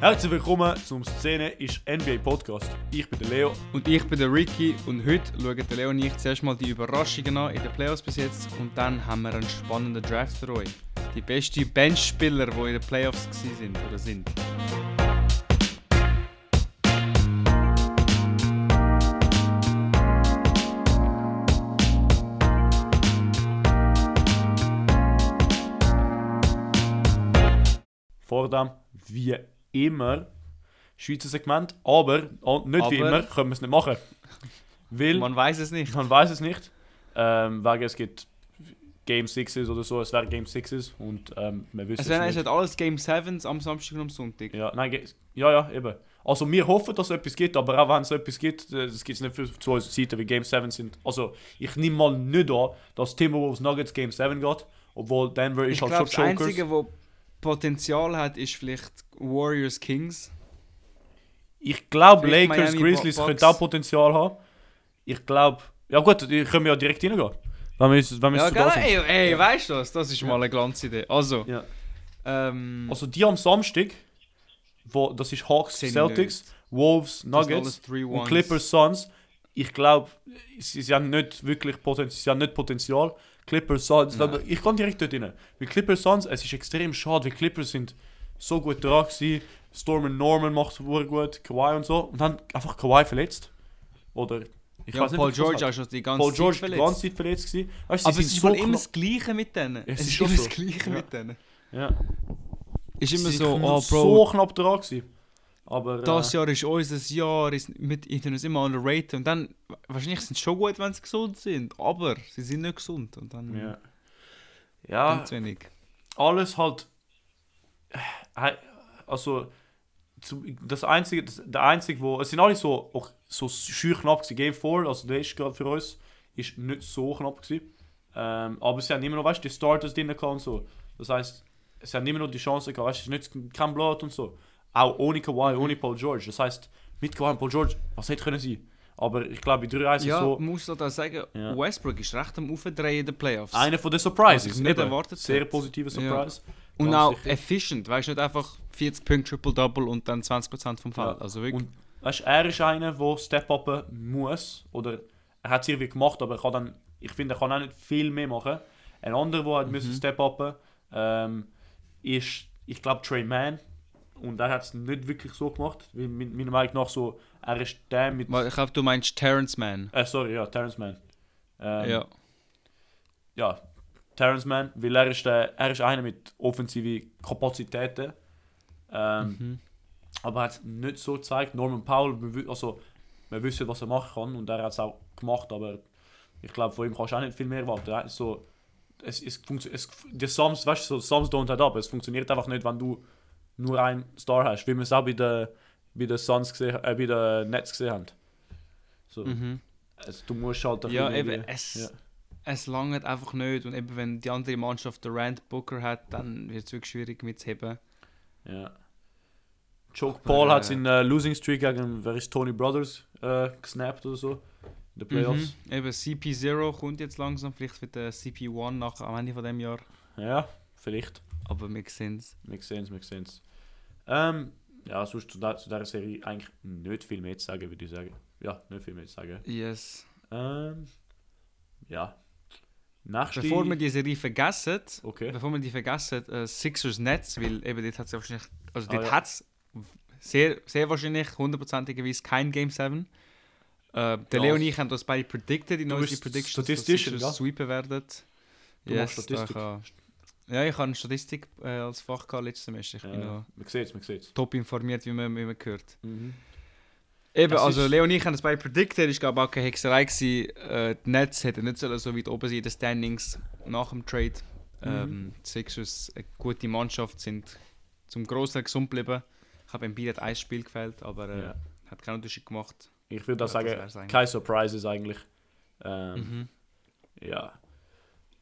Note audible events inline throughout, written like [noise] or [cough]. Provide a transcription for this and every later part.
Herzlich willkommen zum Szene ist NBA Podcast. Ich bin der Leo. Und ich bin der Ricky und heute schauen der Leo und ich zuerst mal die Überraschungen an in den Playoffs bis jetzt und dann haben wir einen spannenden Draft für euch. Die besten Benchspieler, die in den Playoffs sind oder sind. Vor dem, wie immer, Schweizer Segment, aber nicht wie Aber- immer, können wir es nicht machen. Weil, man, Man weiß es nicht. weiß es nicht, ähm, wegen es gibt Game 6s oder so, es wäre Game 6s und ähm, wir wissen Es wären es nicht. nicht alles Game 7s am Samstag und am Sonntag. Ja, nein, ja, ja, eben. Also wir hoffen, dass es etwas gibt, aber auch wenn es etwas gibt, äh, das gibt es nicht für zwei Seiten wie Game 7 sind. Also ich nehme mal nicht an, dass Timberwolves Nuggets Game 7 geht, obwohl Denver ist Ich halt glaube, das schon Chokers. Einzige, wo Potenzial hat, ist vielleicht Warriors Kings. Ich glaube, Lakers, Miami Grizzlies Bucks. könnten auch Potenzial haben. Ich glaube, ja gut, die können wir ja direkt reingehen. Wenn wir, wenn wir Ja, sind. Ey, ey, weißt du das? Das ist Ja. mal eine Glanzidee. Also, Ja. ähm, Also die am Samstag, wo, das ist Hawks, Celtics, Wolves, das sind Nuggets und. Clippers, Suns. Ich glaube, sie, sie haben nicht wirklich Potenzial. Sie haben nicht Potenzial. Clippers, Suns, Nein. ich kann direkt dort rein. Weil Clippers, Suns, es ist extrem schade, weil Clippers sind so gut dran gewesen. Storm und Norman macht es gut, Kawhi und so. Und dann einfach Kawhi verletzt. Oder, ich Ja, weiß nicht, Paul was George auch schon die ganze Paul George Zeit die verletzt. ganze Zeit verletzt gewesen. Weißt, Aber es ist so immer das Gleiche mit denen. Es ist immer so. das Gleiche Ja. mit denen. Ja. Ist immer Sie so, oh so Bro, knapp dran gewesen. Aber, das äh, Jahr ist unser Jahr, ist mit uns immer underrated. Und dann, wahrscheinlich sind sie schon gut, wenn sie gesund sind, aber sie sind nicht gesund. Und dann ja. ja. Zu wenig. alles halt. äh, Also, das einzige, das, der einzige, wo. Es sind alle so, auch so schür knapp gewesen. Game 4, also der ist gerade für uns, ist nicht so knapp gewesen. Ähm, aber sie haben immer noch, weißt du, die Starters drin und so. Das heißt, sie haben immer noch die Chance gehabt, weißt du, es ist nicht kein Blood und so. Auch ohne Kawhi, ohne Paul George. Das heißt, mit Kawhi und Paul George, was hätte können sein? Aber ich glaube, in 3 1 Ja, so. muss ich da sagen, Ja. Westbrook ist recht am Aufdrehen in den Playoffs. Einer von den Surprises. Was ich nicht eben. erwartet Sehr hätte. positiver Ja. Surprise. und auch sicher. efficient, weißt du, nicht einfach 40 Punkte Triple-Double und dann 20% vom. Ja. Also wirklich. Und weißt, er ist einer, der step upen muss. Oder er hat es irgendwie gemacht, aber er kann dann, ich finde, er kann auch nicht viel mehr machen. Ein anderer, der hat Mhm. müssen step upen, ähm, ist, ich glaube, Trey Mann. Und er hat es nicht wirklich so gemacht. Mein- meiner Meinung nach so, er ist der mit. Ich glaube, du meinst Terrence Mann. Äh, sorry, ja, Terrence Mann. Ähm, ja. ja, Terrence Mann, weil er ist, der, er ist einer mit offensiven Kapazitäten. Ähm, Mhm. aber er hat es nicht so gezeigt. Norman Powell, also, wir wissen, was er machen kann und er hat es auch gemacht, aber ich glaube, von ihm kannst du auch nicht viel mehr erwarten. Er so, es, es, es, die Sums, weißt du, so, Sums don't add up. Es funktioniert einfach nicht, wenn du nur einen Star hast, wie wir es auch bei den, bei den Suns gesehen, äh, bei den Nets gesehen haben. So, Mhm. also, du musst halt ein Ja, eben, es, ja. es langt einfach nicht. Und eben, wenn die andere Mannschaft den Rand Booker hat, dann wird es wirklich schwierig mitzuheben. Ja. Aber, Paul hat äh, seinen äh, Losing Streak gegen wer ist Tony Brothers äh, gesnappt oder so. In den Playoffs. Mhm. Eben CP0 kommt jetzt langsam, vielleicht wird der CP1 nach, am Ende von dem Jahr. Ja, vielleicht. Aber wir sehen es. Wir sehen es, wir sehen es. Ähm, ja, sonst zu, der, zu dieser Serie eigentlich nicht viel mehr zu sagen, würde ich sagen. Ja, nicht viel mehr zu sagen. Yes. Ähm, ja. Nächste... Bevor wir die Serie vergessen, Okay. bevor wir die vergessen, äh, Sixers Nets, weil eben dort hat es ja wahrscheinlich, also Ah, dort ja. hat es sehr, sehr wahrscheinlich hundertprozentigerweise kein Game 7. Äh, der Leo und ich haben das beide predicted, in Du unsere bist Predictions, dass Sixers ja? sweepen werden. Du machst Statistik. da ja, ich habe Statistik äh, als Fach gehabt letztes Semester. Ich bin noch man sieht es, man sieht es. top informiert, wie man, wie man hört. Mhm. Eben, Es also ist- Leo und ich haben das beide predicted. Ich glaube auch keine Hexerei gewesen. Äh, die Nets hätten nicht sollen so weit oben sein in den Standings nach dem Trade. Mhm. Ähm, die Sixers, eine gute Mannschaft, sind zum Großteil gesund geblieben. Ich habe Embiid ein Spiel gefällt, aber äh, Ja. hat keinen Unterschied gemacht. Ich würde auch das sagen, keine Surprises eigentlich. Ähm, Mhm. Ja.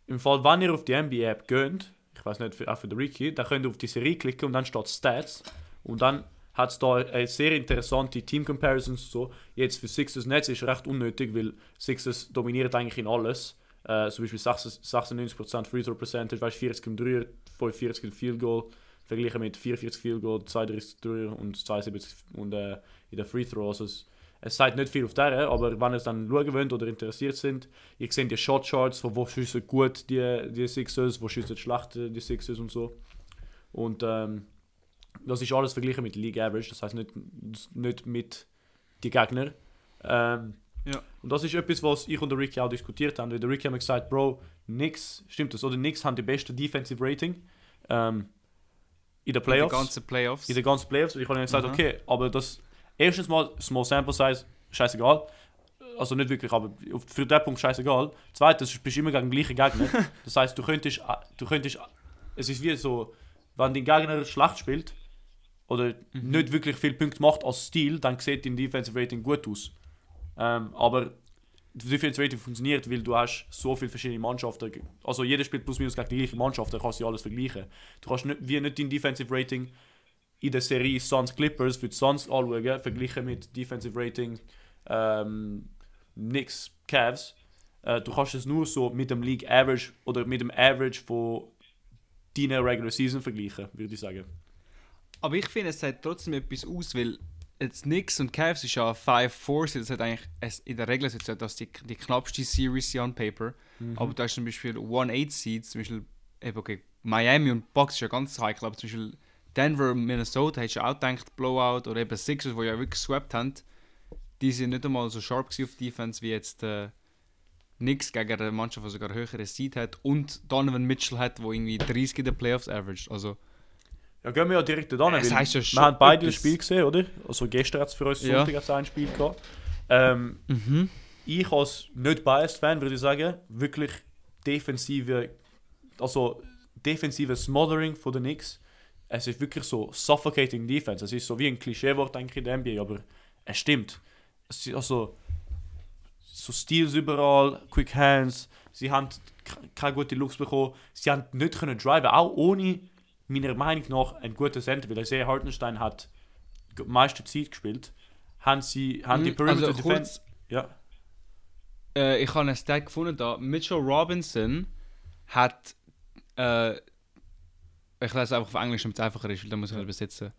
Im Fall, wenn ihr auf die NBA-App geht, ich weiß nicht, für, auch für den Ricky, dann könnt ihr auf die Serie klicken und dann steht Stats. Und dann hat es da eine sehr interessante Team-Comparisons. So. Jetzt für Sixers Nets ist recht unnötig, weil Sixers dominiert eigentlich in alles. Äh, zum Beispiel 96% 96% Free Throw Percentage, weißt, 40 im Dreier, 45 im Field Goal, verglichen mit 44 Field Goal, 32 Dreier und 72 und, äh, in der Free Throw. Also es sagt nicht viel auf der, aber wenn ihr es dann schauen wollt oder interessiert sind, ihr seht die Shot Charts, von wo schiessen gut die, die Sixers, wo schiessen schlecht die Sixers und so. Und ähm, das ist alles verglichen mit League Average, das heißt nicht, nicht mit den Gegnern. Ähm, Ja. Und das ist etwas, was ich und der Ricky auch diskutiert haben. Weil der Ricky hat mir gesagt, Bro, nix, stimmt das, oder nix haben die beste Defensive Rating ähm, in den Playoffs. ganzen Playoffs. in den ganzen Playoffs. Und ich habe ihm gesagt, Mhm. okay, aber das erstens mal Small Sample Size, scheißegal. Also nicht wirklich, aber für den Punkt scheißegal. Zweitens, du bist immer gegen den gleichen Gegner. [laughs] Das heißt, du könntest, du könntest, es ist wie so, wenn dein Gegner schlecht spielt oder Mhm. nicht wirklich viele Punkte macht als Stil, dann sieht dein Defensive Rating gut aus. Ähm, aber das Defensive Rating funktioniert, weil du hast so viele verschiedene Mannschaften. Also jeder spielt plus minus gegen die gleiche Mannschaft, da kannst du alles vergleichen. Du kannst nicht, wie nicht dein Defensive Rating in der Serie Suns Clippers für die Suns anschauen, verglichen mit Defensive Rating ähm, Knicks Cavs. Äh, du kannst es nur so mit dem League Average oder mit dem Average von deiner Regular Season vergleichen, würde ich sagen. Aber ich finde, es sagt trotzdem etwas aus, weil jetzt Knicks und Cavs ist ja 5-4, das hat eigentlich in der Regel ist das die, die knappste Series on Paper. Aber da ist zum Beispiel 1-8 Seeds, zum Beispiel eben, okay, Miami und Bucks ist ja ganz heikel, aber zum Beispiel Denver Minnesota hättest du auch gedacht, Blowout oder eben Sixers, die ja wirklich swept haben, die sind nicht einmal so sharp auf Defense wie jetzt äh, Knicks gegen eine Mannschaft, die sogar höhere Seed hat und Donovan Mitchell hat, wo irgendwie 30 in den Playoffs averaged. Also Ja, gehen wir ja direkt da ja wir haben beide das Spiel gesehen, oder? Also gestern hat es für uns Ja. Sonntag hat's ein Spiel gehabt. Ähm, Mhm. ich als nicht biased Fan würde ich sagen, wirklich defensive, also defensive Smothering von den Knicks. Es ist wirklich so suffocating Defense. Es ist so wie ein Klischeewort denke ich in der NBA, aber es stimmt. Es ist also so Steals überall, Quick Hands. Sie haben keine guten Looks bekommen. Sie haben nicht können driven, auch ohne meiner Meinung nach ein guter Center, weil Isaiah Hartenstein hat die meiste Zeit gespielt. Haben sie haben die Mhm, Perimeter also Defense ja. äh, ich habe einen Stat gefunden da. Mitchell Robinson hat, äh, ich lese einfach auf Englisch, damit es einfacher ist, weil dann muss ich es übersetzen.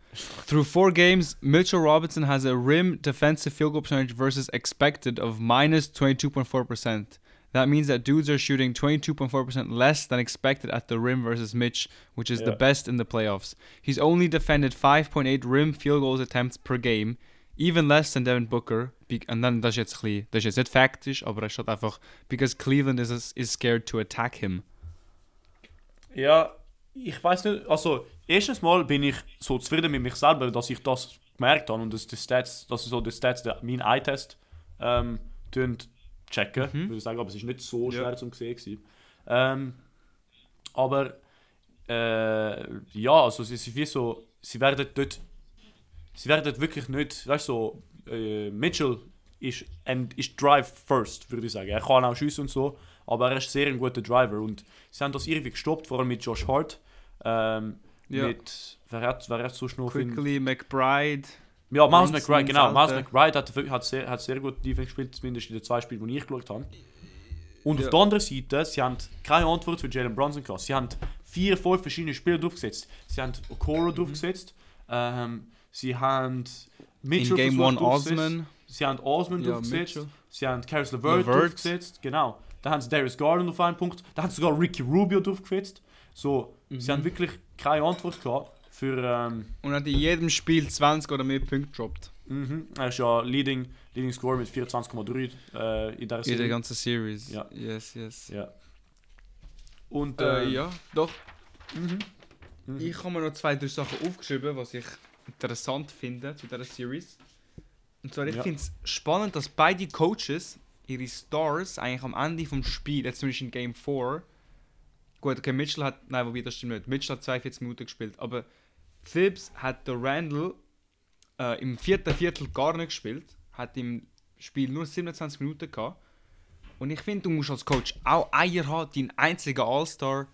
Through four games, Mitchell Robinson has a rim defensive field goal percentage versus expected of minus 22.4%. That means that dudes are shooting 22.4% less than expected at the rim versus Mitch, which is the Ja. best in the playoffs. He's only defended 5.8 rim field goals attempts per game, even less than Devin Booker. Und dann, das ist jetzt ein das ist jetzt nicht faktisch, aber es steht einfach, because Cleveland is, is scared to attack him. Ja, ich weiß nicht, also erstens mal bin ich so zufrieden mit mich selber, dass ich das gemerkt habe und dass die Stats, dass so die Stats, der, mein Eye-Test ähm, checken, Mhm. würde ich sagen, aber es ist nicht so Ja. schwer zum sehen. Ähm, aber äh, ja, also es ist wie so, sie werden dort, sie werden wirklich nicht, weißt du, so, äh, Mitchell ist, ein, ist Drive first, würde ich sagen. Er kann auch schiessen und so, aber er ist sehr ein guter Driver und sie haben das irgendwie gestoppt, vor allem mit Josh Hart. Ähm, Ja. Mit, wer hat, wer hat so schnell finden? Quickly, McBride. Ja, Miles Bronson, McBride, genau. Miles. McBride hat, hat, sehr, hat sehr gut Defense gespielt, zumindest in den zwei Spielen, die ich geschaut habe. Und Ja. auf der anderen Seite, sie haben keine Antwort für Jalen Brunson gehabt. Sie haben vier, fünf verschiedene Spieler draufgesetzt. Sie haben Okoro draufgesetzt. Ähm, sie haben Mitchell In Game versucht 1 draufgesetzt. Osman. Sie haben Osman Ja, draufgesetzt. Mitchell. Sie haben Caris LeVert LeVert. draufgesetzt. Genau. Da haben sie Darius Garland auf einen Punkt. Da haben sie sogar Ricky Rubio draufgesetzt. So, sie haben wirklich keine Antwort gehabt für... Ähm, Und hat in jedem Spiel 20 oder mehr Punkte gedroppt. Mhm. Er ist ja Leading, Leading Score mit 24,3 äh, in der In der Serie. ganzen Series. Ja. Yes, yes. Ja. Und Äh, äh, ja, doch. Mhm. Mhm. Ich habe mir noch zwei, drei Sachen aufgeschrieben, was ich interessant finde zu dieser Series. Und zwar, ich Ja. finde es spannend, dass beide Coaches ihre Stars eigentlich am Ende vom Spiel, jetzt zum Beispiel in Game 4, gut, okay, Mitchell hat, nein, wobei das stimmt nicht, Mitchell hat 42 Minuten gespielt, aber Thibs hat der Randall äh, im vierten Viertel gar nicht gespielt, hat im Spiel nur 27 Minuten gehabt. Und ich finde, du musst als Coach auch Eier haben, deinen einzigen All-Star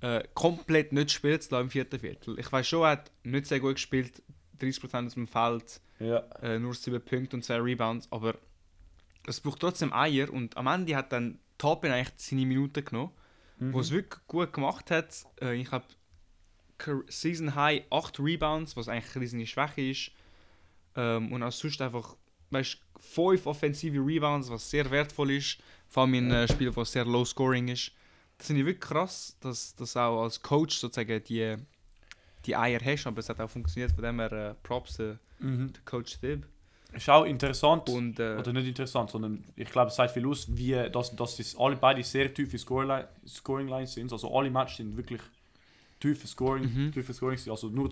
äh, komplett nicht spielen zu lassen im vierten Viertel. Ich weiß schon, er hat nicht sehr gut gespielt, 30% aus dem Feld, ja. äh, nur 7 Punkte und 2 Rebounds, aber es braucht trotzdem Eier und am Ende hat dann Topin eigentlich seine Minuten genommen, Mhm. wo es wirklich gut gemacht hat. Äh, ich habe Season High 8 Rebounds, was eigentlich eine riesige Schwäche ist. Ähm, und auch sonst einfach, weißt 5 offensive Rebounds, was sehr wertvoll ist. Vor allem in äh, Spielen, wo es sehr low scoring ist. Das finde ich wirklich krass, dass das auch als Coach sozusagen die, die Eier hast, aber es hat auch funktioniert, von dem her äh, Props äh, Mhm. der Coach Thib. Ist auch interessant. Und äh, Oder nicht interessant, sondern ich glaube, es sagt viel aus, wie dass, dass das alle beide sehr tiefe Scoreline- Scoring Lines sind. Also alle Matches sind wirklich tiefe Scoring, Mhm. tiefe Scoring. Also nur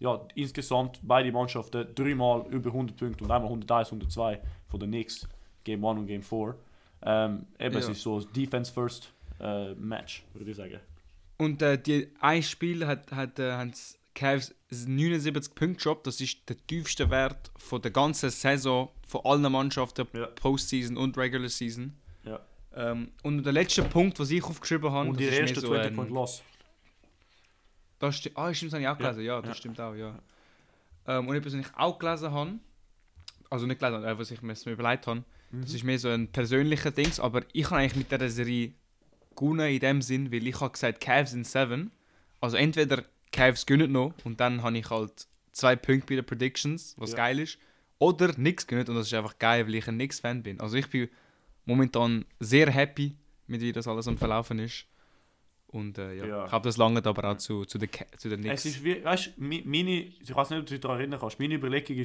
ja, insgesamt beide Mannschaften dreimal über 100 Punkte und einmal 101, 102 von den Knicks, Game 1 und Game 4. Ähm, eben, es Ja. ist so ein Defense First äh, Match, würde ich sagen. Und äh, die, ein Spiel hat, hat, äh, haben Cavs 79 Punkte gedroppt. Das ist der tiefste Wert von der ganzen Saison von allen Mannschaften, Ja. Postseason und Regular Season. Ja. Ähm, und der letzte Punkt, was ich aufgeschrieben habe, und die das ist erste so 20 ein- Point Loss. Das stimmt, ah, stimmt, das habe ich auch Ja. gelesen. Ja, das Ja. stimmt auch, ja. Ähm, und etwas, was ich auch gelesen habe, also nicht gelesen, äh, was ich mir so überlegt habe, Mhm. das ist mehr so ein persönlicher Dings, aber ich habe eigentlich mit dieser Serie gewonnen in dem Sinn, weil ich habe gesagt, Cavs in 7. Also entweder Cavs gewinnen noch und dann habe ich halt zwei Punkte bei den Predictions, was Ja. geil ist, oder nichts gewinnen und das ist einfach geil, weil ich ein Knicks-Fan bin. Also ich bin momentan sehr happy mit wie das alles am Verlaufen ist. Und äh, ja, Ja. ich habe das lange aber auch zu, zu den, zu den Knicks. Es ist wie, weißt meine, ich weiß nicht, ob du dich daran erinnern kannst, meine Überlegung war,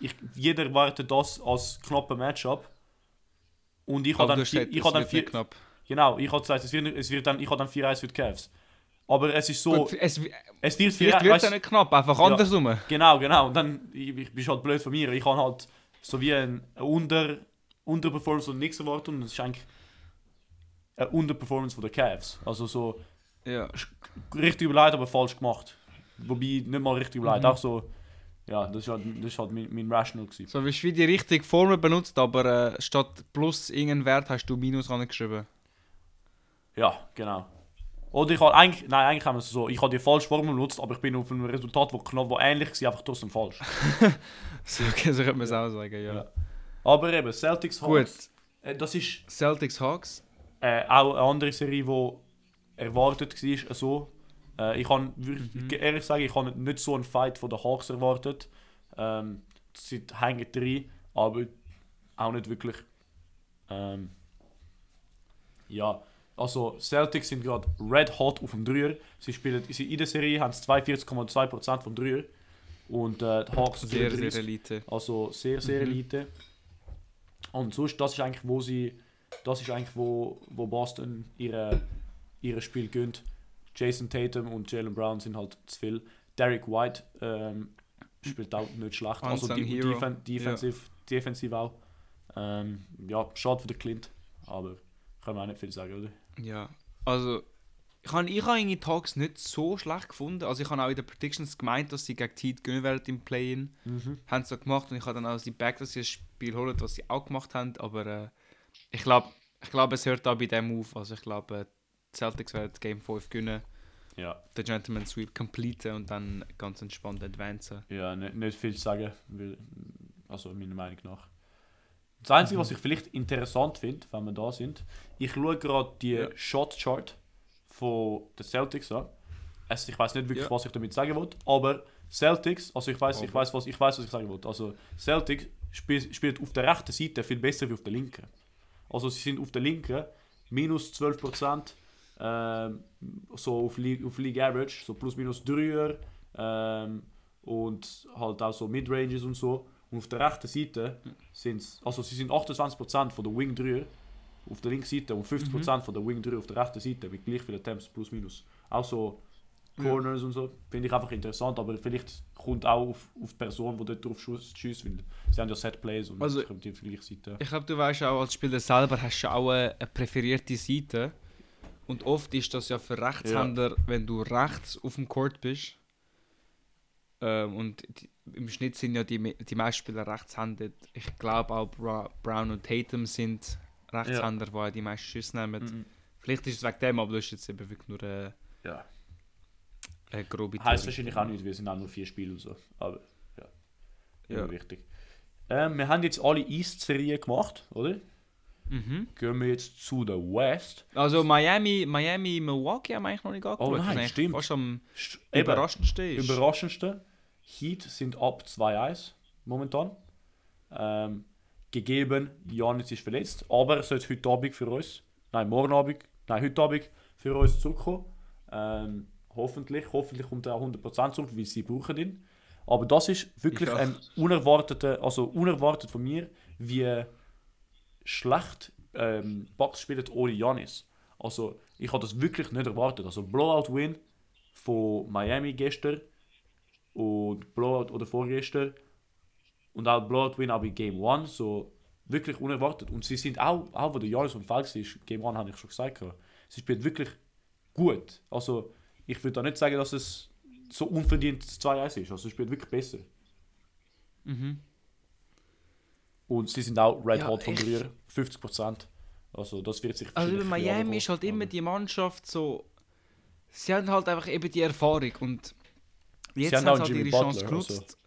ich, jeder erwartet das als knappe Matchup. Und ich habe dann, ich hab dann vier, knapp. genau, ich habe gesagt, es wird, es wird dann, ich habe dann 4-1 für die Cavs. Aber es ist so, Gut, es, es wird 4-1, vielleicht wird es nicht knapp, einfach Ja. andersrum. Genau, genau. Und dann ich, ich bist halt blöd von mir. Ich habe halt so wie ein Unter, Unterperformance von nichts erwartet und es ist eigentlich eine Unterperformance von der Cavs. Also so Ja. richtig überlegt, aber falsch gemacht. Wobei nicht mal richtig überlegt, Mhm. auch so, ja, das ist halt, das ist halt mein, mein Rational gewesen. So wie wie die richtige Formel benutzt, aber äh, statt plus irgendeinen Wert hast du Minus angeschrieben. Ja, genau. Oder ich habe eigentlich, nein, eigentlich haben wir es so, ich habe die falsche Formel benutzt, aber ich bin auf ein Resultat, wo knapp, wo ähnlich war, einfach trotzdem falsch. [laughs] So, okay, so könnte man es auch sagen, ja. Ja. Aber eben, Celtics Hawks, äh, das ist Celtics Hawks. äh, auch eine andere Serie, die erwartet war. So. Äh, ich kann Mhm. ehrlich sagen, ich habe nicht so einen Fight von den Hawks erwartet. Ähm, sie hängen drin, aber auch nicht wirklich. Ähm, ja, also Celtics sind gerade red hot auf dem Dreier. Sie spielen sie in der Serie haben sie 42,2% vom Dreier und äh, die Hawks Sehr, sehr 33. Elite. Also sehr, sehr Mhm. Elite. Und sonst, das ist eigentlich, wo sie, das ist eigentlich, wo, wo Boston ihre, ihre Spiel gönnt. Jason Tatum und Jalen Brown sind halt zu viel. Derek White ähm, spielt auch nicht schlecht. Also die. Defen defensiv, defensiv auch. Ähm, ja, schade für den Clint, aber kann man auch nicht viel sagen, oder? Ja, also ich habe ich hab irgendwie Talks nicht so schlecht gefunden. Also ich habe auch in den Predictions gemeint, dass sie gegen die Heat gewinnen werden im Play-In. Haben sie gemacht und ich habe dann auch die Back, dass sie das Spiel holen, was sie auch gemacht haben. Aber äh, ich glaube, ich glaub, es hört auch bei dem auf. Also ich glaube, äh, die Celtics werden Game 5 gewinnen, Ja, den Gentleman Sweep completen und dann ganz entspannt advancen. ja nicht, nicht viel zu sagen, weil, also meiner Meinung nach. Das Einzige, was ich vielleicht interessant finde, wenn wir da sind, ich schaue gerade die Ja. Shot-Chart von den Celtics an. Also ich weiß nicht wirklich, Ja. was ich damit sagen will, aber Celtics, also ich weiß, ich weiß, was ich weiß, was ich sagen will. Also Celtics spielt, spielt auf der rechten Seite viel besser wie auf der linken. Also sie sind auf der linken minus 12%, ähm, so auf League, auf League Average, so plus minus 3er ähm, und halt auch so Midranges und so. Und auf der rechten Seite sind also sie sind 28% von der Wing 3 auf der linken Seite und 50% von der Wing 3 auf der rechten Seite mit gleich vielen Temps plus minus. Auch so Corners und so finde ich einfach interessant, aber vielleicht kommt auch auf, auf die Person, die dort drauf schießt, weil sie haben ja Set Plays und Also- es kommt auf die gleiche Seite. Ich glaube, du weißt auch, als Spieler selber hast du auch eine, eine präferierte Seite. Und oft ist das ja für Rechtshänder, wenn du rechts auf dem Court bist. Ähm, und die, im Schnitt sind ja die, die meisten Spieler rechtshändig. Ich glaube auch Bra Brown und Tatum sind Rechtshänder, die auch die meisten Schüsse nehmen. Mhm. Vielleicht ist es wegen dem, aber das ist jetzt eben wirklich nur eine, Ja. eine grobe Heißt Theorie. wahrscheinlich auch nicht, wir sind auch nur vier Spiele und so. Aber ja, Ja. immer wichtig. Ähm, wir haben jetzt alle East-Serien gemacht, oder? Mhm. gehen wir jetzt zu der West. Also Miami, Miami, Milwaukee haben wir eigentlich noch nicht angeschaut. Oh nein, stimmt. Fast am St- überraschendsten ist. überraschendste. Heat sind ab 2-1 momentan. Ähm, gegeben, Janis ist verletzt, aber er sollte heute Abend für uns, nein, morgen Abend, nein, heute Abend für uns zurückkommen. Ähm, hoffentlich, hoffentlich kommt er auch 100% zurück, weil sie brauchen ihn. Aber das ist wirklich ein unerwarteter, also unerwartet von mir, wie schlecht ähm, Bucks spielen ohne Janis. Also ich habe das wirklich nicht erwartet. Also Blowout-Win von Miami gestern und Blowout oder vorgestern und auch Blowout-Win auch in Game 1, so wirklich unerwartet. Und sie sind auch, auch wo der Janis am Fall war, Game 1 habe ich schon gesagt, sie spielt wirklich gut. Also ich würde da nicht sagen, dass es so unverdient 2-1 ist. Also sie spielt wirklich besser. Mhm. Und sie sind auch Red Ja, Hot vom Brüder, 50%. Also das wird sich Also bei Miami ist halt immer die Mannschaft so. Sie haben halt einfach eben die Erfahrung und jetzt haben sie halt ihre Chance Butler, also. genutzt.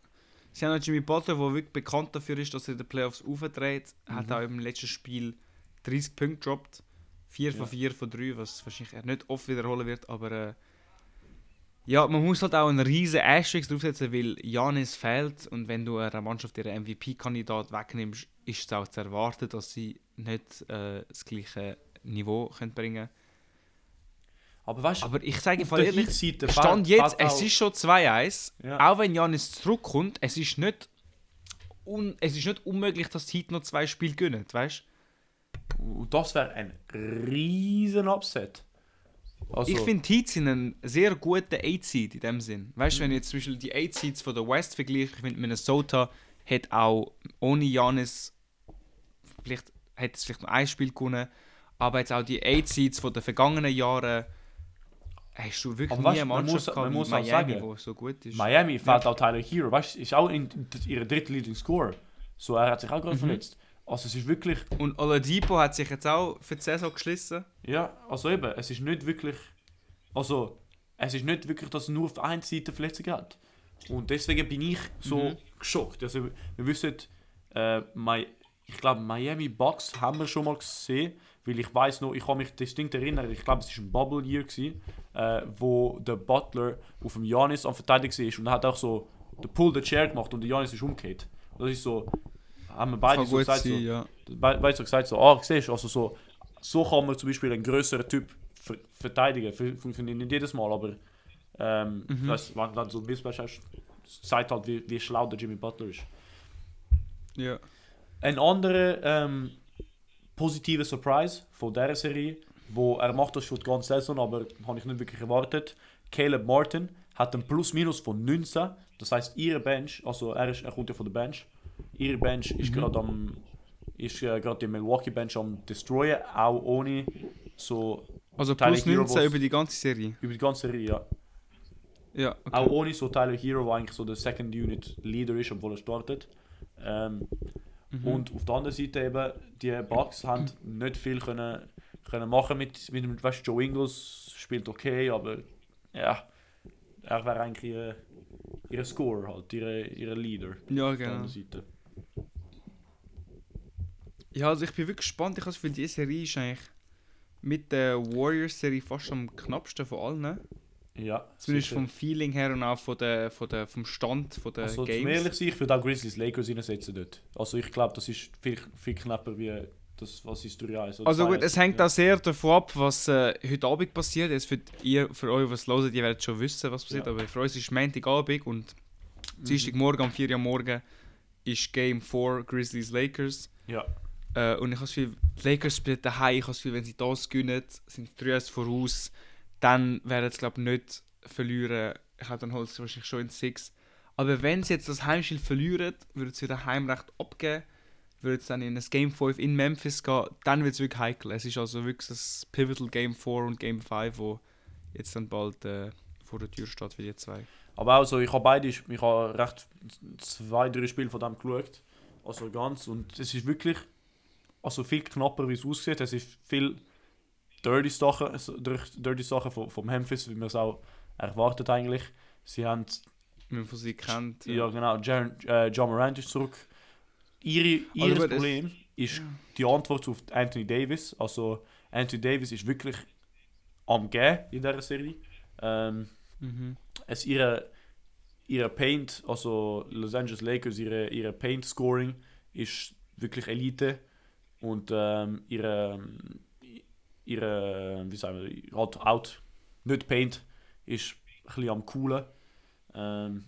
Sie haben auch Jimmy Butler, der wirklich bekannt dafür ist, dass er in den Playoffs aufdreht. Mhm. Hat auch im letzten Spiel 30 Punkte gedroppt. 4 von Ja. 4 von 3, was wahrscheinlich er nicht oft wiederholen wird, aber äh, ja, man muss halt auch einen riesen Asterisk draufsetzen, weil Janis fehlt und wenn du einer Mannschaft ihren MVP-Kandidat wegnimmst, ist es auch zu erwarten, dass sie nicht äh, das gleiche Niveau können bringen Aber weißt du, Aber ich sage voll der ehrlich, Heat-Seite Stand jetzt, es ist schon 2-1, Ja. auch wenn Janis zurückkommt, es ist nicht, un es ist nicht unmöglich, dass die Heat noch zwei Spiele gewinnen, weißt Und das wäre ein riesen Upset. Also, Ich finde, die Heat sind ein sehr guter 8-Seed in dem Sinn. Weißt du, wenn ich jetzt zum Beispiel die 8-Seeds von der West vergleiche, ich finde, Minnesota hat auch ohne Janis, vielleicht hat es vielleicht noch ein Spiel gewonnen, aber jetzt auch die 8-Seeds von den vergangenen Jahren, hast du wirklich Aber nie eine man Mannschaft muss- man muss auch Miami, sagen, so gut ist. Miami fehlt auch Tyler Hero, weißt du, ist auch in, in ihrer dritten Leading Score. So, er hat sich auch gerade Mhm. verletzt. Also es ist wirklich, Und Oladipo hat sich jetzt auch für die Saison geschlossen. ja, also eben, es ist nicht wirklich, also es ist nicht wirklich, dass es nur auf einer Seite Verletzungen hat. Und deswegen bin ich so Mhm. geschockt. Also wir wissen, äh, ich glaube Miami Bucks haben wir schon mal gesehen, weil ich weiß noch, ich kann mich distinkt erinnern, ich glaube es war ein Bubble Year gewesen, äh, wo der Butler auf dem Janis am Verteidigen war und er hat auch so den Pull the Chair gemacht und der Janis ist umgekehrt. Das ist so, haben wir beide so gesagt, so, sein, ja. Be beide so gesagt, so, ah, siehst also so, so kann man zum Beispiel einen größeren Typ ver verteidigen. Funktioniert nicht jedes Mal, aber ähm, Mhm. weißt, wenn du dann so ein Mismatch hast, zeigt halt, wie, wie schlau der Jimmy Butler ist. ja. Ein anderer ähm, positiver Surprise von dieser Serie, wo er macht das schon die ganze Saison, aber habe ich nicht wirklich erwartet. Caleb Martin hat einen Plus-Minus von 19. Das heißt, ihre Bench, also er, ist, er kommt ja von der Bench, ihre Bench ist Mhm. gerade am ist äh, gerade die Milwaukee Bench am destroyen, auch ohne so Also Tyler plus Hero 19 was- über die ganze Serie. über die ganze Serie, ja. Ja, okay. Auch ohne so Tyler Hero, der eigentlich so der Second Unit Leader ist, obwohl er startet. Ähm, Mhm. Und auf der anderen Seite eben, die Bucks haben nicht viel können, können machen mit, mit dem, weißt, Joe Ingles spielt okay, aber ja, er wäre eigentlich ihr, ihr Scorer halt, ihre, ihre Leader Ja, auf der genau. Ja, also ich bin wirklich gespannt. Ich habe das Gefühl, diese Serie ist eigentlich mit der Warriors-Serie fast am knappsten von allen. Ja, Zumindest sicher. vom Feeling her und auch von der, von der, vom Stand von der Also, zum Games. ehrlich sein, ich würde auch Grizzlies Lakers reinsetzen dort. Also ich glaube, das ist viel, viel knapper wie das, was ist 3-1 oder Also gut, 2-1. es hängt ja. auch sehr davon ab, was äh, heute Abend passiert. Jetzt für, ihr, für euch, was hören, ihr werdet schon wissen, was passiert. Ja. Aber für uns ist Montagabend und Mhm. Dienstagmorgen um 4 Uhr morgen ist Game 4 Grizzlies Lakers. Ja, Äh, und ich habe das Gefühl, die Lakers spielen daheim. Ich habe das Gefühl, wenn sie das gewinnen, sind sie 3 voraus. Dann werden sie, glaube ich, nicht verlieren. Ich glaube, dann holt sie wahrscheinlich schon in 6. Aber wenn sie jetzt das Heimspiel verlieren, würden sie wieder Heimrecht abgeben. Würden sie dann in ein Game 5 in Memphis gehen, dann wird es wirklich heikel. Es ist also wirklich das Pivotal Game 4 und Game 5, wo jetzt dann bald äh, vor der Tür steht für die zwei. aber auch so, ich habe beide, ich habe recht zwei, drei Spiele von dem geschaut. Also ganz, und es ist wirklich also viel knapper, wie es aussieht. Es ist viel dirty Sachen, so dirty Sachen von, von Memphis, wie man es auch erwartet eigentlich. Sie haben man sie kennt. Ja, genau. Jaren, äh, John Morant ist zurück. Ihre, Also ihr es- Problem ist die Antwort auf Anthony Davis. Also Anthony Davis ist wirklich am Gehen in dieser Serie. Ähm, Mhm. es ihre, ihre Paint, also Los Angeles Lakers, ihre, ihre Paint-Scoring ist wirklich Elite. Und ähm, ihre, ihre, wie sagen wir, halt out, nicht Paint, ist ein bisschen am coolen. Ähm,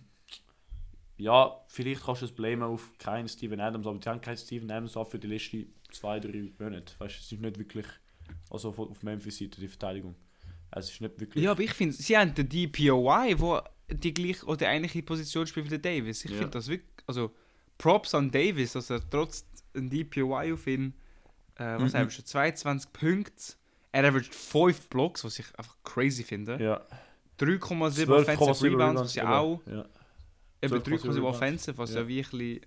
ja, vielleicht kannst du es blamen auf keinen Steven Adams, aber die haben keinen Steven Adams auch für die letzten zwei, drei Monate. Weißt du, es ist nicht wirklich, also auf Memphis-Seite die Verteidigung. Es ist nicht wirklich. Ja, aber ich finde, sie haben den DPOY, wo die gleiche oder ähnliche Position spielt wie der Davis. Ich Ja. finde das wirklich, also Props an Davis, dass er trotz ein DPOY auf ihn, äh, was Mhm. haben wir schon, 22 Punkte, er averaged 5 Blocks, was ich einfach crazy finde. ja. 3,7 Offensive Rebounds, was ja auch, Ja. eben 12,7 3,7 Rebounds. Offensive, was ja, Ja. wirklich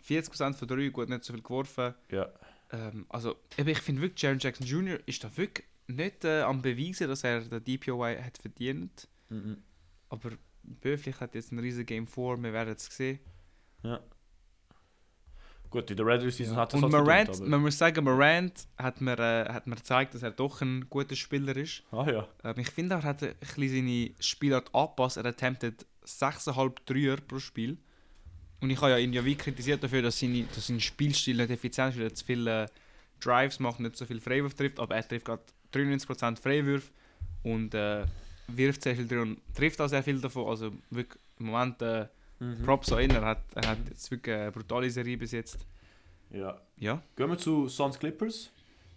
40% von 3, gut, nicht so viel geworfen. ja. Ähm, also, eben, ich finde wirklich, Jaron Jackson Jr. ist da wirklich nicht äh, am Beweisen, dass er den DPOY hat verdient. Mhm. Aber Böflich hat jetzt ein riesen Game vor, wir werden es sehen. ja. Gut, in der Regular Season hat er Und halt Morant, verdient, man muss sagen, Morant hat mir, äh, hat mir gezeigt, dass er doch ein guter Spieler ist. Ah ja. Ähm, ich finde, er hat ein bisschen seine Spielart angepasst. Er attemptet 6,5 Dreier pro Spiel. Und ich habe ja ihn ja wie kritisiert dafür, dass, seine, dass sein Spielstil nicht effizient ist, weil er zu viele Drives macht, nicht so viel Freiwürfe trifft, aber er trifft gerade 93% Freiwürfe und äh, wirft sehr viel drin und trifft auch sehr viel davon. Also wirklich im Moment äh, Mhm. Props an ihn. Er hat, er hat jetzt wirklich eine brutale Serie bis jetzt. ja. Ja, Gehen wir zu Suns Clippers.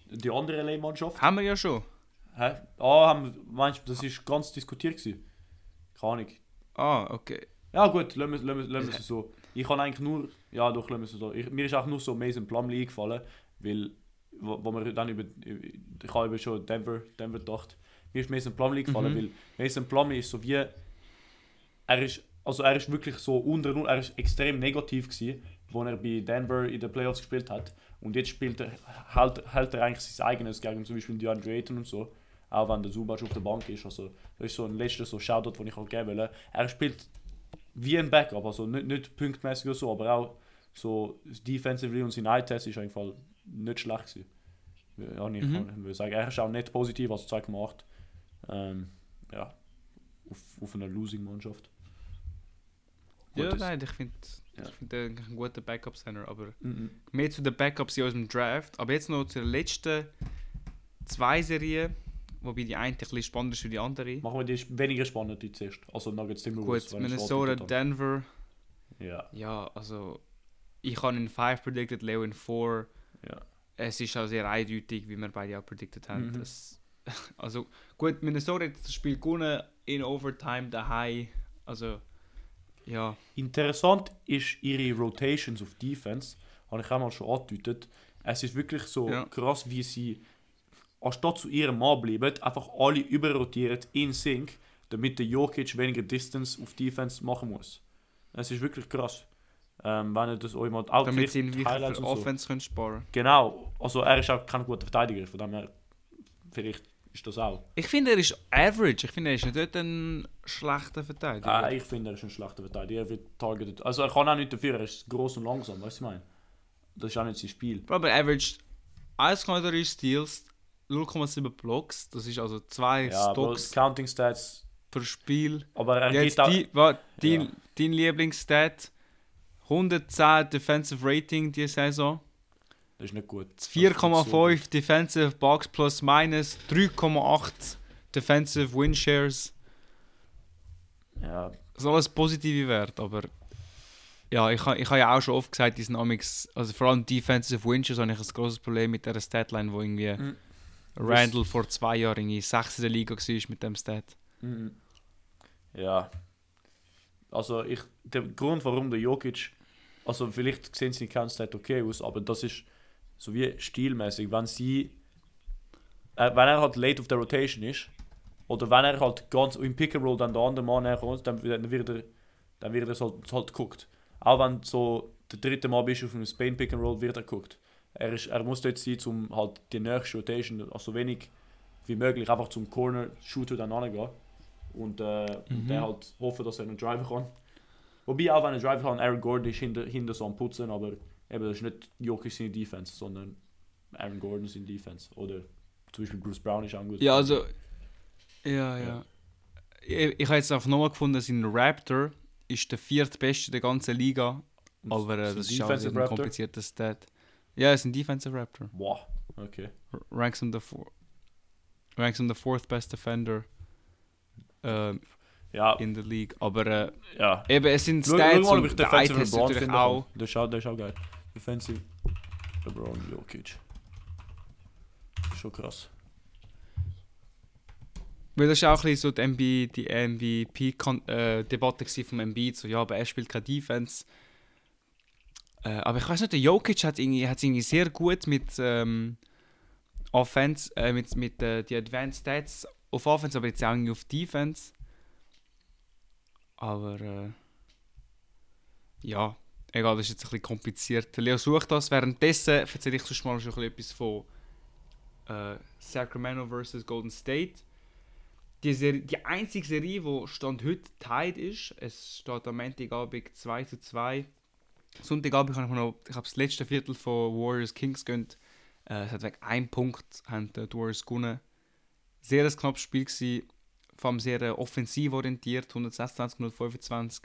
Die andere LA-Mannschaft. haben wir ja schon. Hä? Ah, haben, meinst du, das ist ganz diskutiert gewesen? Keine Ahnung. Ah, okay. Ja gut, lassen wir, lassen wir, lassen wir es so. Ich kann eigentlich nur, ja doch, lassen wir es so. Ich, mir ist auch nur so Mason Plumlee eingefallen, weil, wo, wo wir dann über, ich habe über schon Denver, Denver gedacht. Mir ist Mason Plumlee eingefallen, Mhm. weil Mason Plumlee ist so wie, er ist, also er ist wirklich so unter Null, er ist extrem negativ gewesen, wo er bei Denver in den Playoffs gespielt hat. Und jetzt spielt er, hält, hält er eigentlich sein eigenes gegen zum Beispiel DeAndre Ayton und so. Auch wenn der Zubac auf der Bank ist. Also, das ist so ein letzter so Shoutout, den ich auch geben will. Er spielt wie ein Backup, also nicht, nicht punktmäßig oder so, aber auch so defensively und sein Eye-Test ist einfach nicht schlecht gewesen. Ja, ich Mhm. kann würde sagen, er ist auch nicht positiv, also 2,8. Ähm, ja, auf, auf einer Losing-Mannschaft. Ja, das- nein, ich finde Ja. ich find ihn ein guter Backup-Center, aber Mhm. mehr zu den Backups in unserem Draft. Aber jetzt noch zu den letzten zwei Serien, wobei die eine ein bisschen spannender ist für die andere. Machen wir die weniger spannend die zuerst. Also Nuggets Timberwolves. Gut, Minnesota, Denver. Ja, Ja, also ich habe in 5 predicted, Leo in 4. ja. Es ist auch sehr eindeutig, wie wir beide auch predicted haben. Mhm. Das, [laughs] also gut, Minnesota hat das Spiel gewonnen in Overtime daheim. Also ja, Interessant ist ihre Rotations auf Defense. Habe ich auch mal schon angedeutet. Es ist wirklich so Ja. krass, wie sie anstatt zu ihrem Mann bleiben, einfach alle überrotieren in Sync, damit der Jokic weniger Distance auf Defense machen muss. Es ist wirklich krass. Ähm, wenn ihr das euch mal auch damit sie ihn wirklich für und so. Offense können sparen Genau, also er ist auch kein guter Verteidiger, von dem her vielleicht ist das auch. Ich finde, er ist average. Ich finde, er ist nicht dort ein schlechter Verteidiger. Ah, ich finde, er ist ein schlechter Verteidiger. Er wird targeted. Also er kann auch nicht dafür, er ist groß und langsam, weißt du, ich meine? Das ist auch nicht sein Spiel. Aber er averaged 1,3 Steals, 0,7 Blocks. Das ist also zwei Ja, Stocks Counting Stats. pro Spiel. Aber er Jetzt geht auch. die, dein, Ja. dein Lieblingsstat: 110 Defensive Rating diese Saison. Das ist nicht gut. 4,5 Defensive Box plus minus, 3,8 Defensive Win Shares. Ja, Das ist alles positive Werte, aber ja, ich, ha- ich habe ja auch schon oft gesagt, diesen Amix, also vor allem Defensive Win Shares habe ich ein großes Problem mit dieser Statline, wo irgendwie Mhm. Randall vor zwei Jahren irgendwie 6 in der Liga war mit dem Stat. mhm. ja. Also ich, der Grund, warum der Jokic, also vielleicht sehen sie kein Stat okay aus, aber das ist so wie stilmäßig, wenn sie, äh, wenn er halt late auf der Rotation ist, oder wenn er halt ganz im Pick and Roll dann der andere Mann herkommt, dann, dann wird er, dann wird er halt, halt geguckt. Auch wenn so der dritte Mal bist auf einem Spain Pick and Roll, wird er geguckt. Er, ist, er muss dort sein, um halt die nächste Rotation, also wenig wie möglich, einfach zum Corner Shooter dann angehen. Und äh, Mhm. der halt hoffen, dass er einen Driver kann. Wobei auch wenn er Driver kann, Aaron Gordon ist hinter, hinter so am Putzen, aber eben, das ist nicht Jokic seine Defense, sondern Aaron Gordon seine Defense. Oder zum Beispiel Bruce Brown ist auch ein guter Ja, also. Ja, ja. Ja. Ich, ich habe jetzt einfach nochmal gefunden, sein Raptor ist der viertbeste der ganzen Liga. Aber äh, das ist auch ein Raptor? komplizierter Stat. Ja, er ist ein Defensive Raptor. Wow, okay. R- Ranks him the, four, ranks him the fourth best defender ähm, Ja, in the league. Aber äh, ja. eben, es sind Schau, Stats schau mal, ob und ich der Defensive finde. auch. Das ist auch, das ist auch geil. Defensive LeBron Jokic. Schon krass. Weil das ist auch ein bisschen so die, MB, MVP-Debatte äh, vom Embiid, so ja, aber er spielt keine Defense. Äh, aber ich weiß nicht, der Jokic hat irgendwie, hat irgendwie sehr gut mit ähm, Offense, äh, mit, mit äh, die Advanced Stats auf Offense, aber jetzt auch irgendwie auf Defense. Aber äh, ja, egal, das ist jetzt ein bisschen kompliziert. Leo sucht das. Währenddessen erzähle ich sonst mal schon ein etwas von äh, Sacramento vs. Golden State. Die, Serie, die einzige Serie, die Stand heute tied ist, es steht am Montagabend 2 zu 2. Sonntagabend habe ich noch, ich habe das letzte Viertel von Warriors Kings gönnt. Äh, es hat wegen einem Punkt haben die Warriors gewonnen. Sehr ein knappes Spiel gewesen, vor allem sehr äh, offensiv orientiert, 126 125.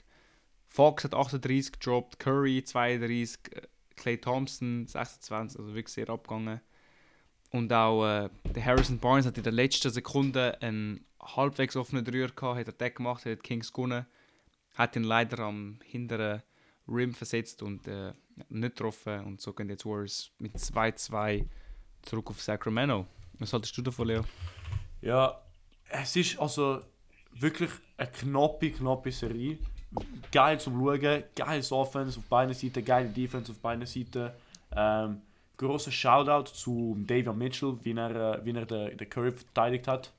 Fox hat 38 gedroppt, Curry 32, äh, Clay Thompson 26, also wirklich sehr abgegangen. Und auch äh, der Harrison Barnes hat in der letzten Sekunde einen halbwegs offenen Dreier gehabt, hat er den gemacht, hat Kings gewonnen. Hat ihn leider am hinteren Rim versetzt und äh, nicht getroffen. Und so gehen jetzt Warriors mit 2-2 zurück auf Sacramento. Was haltest du davon, Leo? Ja, es ist also wirklich eine knappe, knappe Serie. Geil zum Schauen, geiles Offense auf beiden Seiten, geile Defense auf beiden Seiten. Ähm, großer Shoutout zu David Mitchell, wie er, äh, wie er den, den Curry verteidigt hat.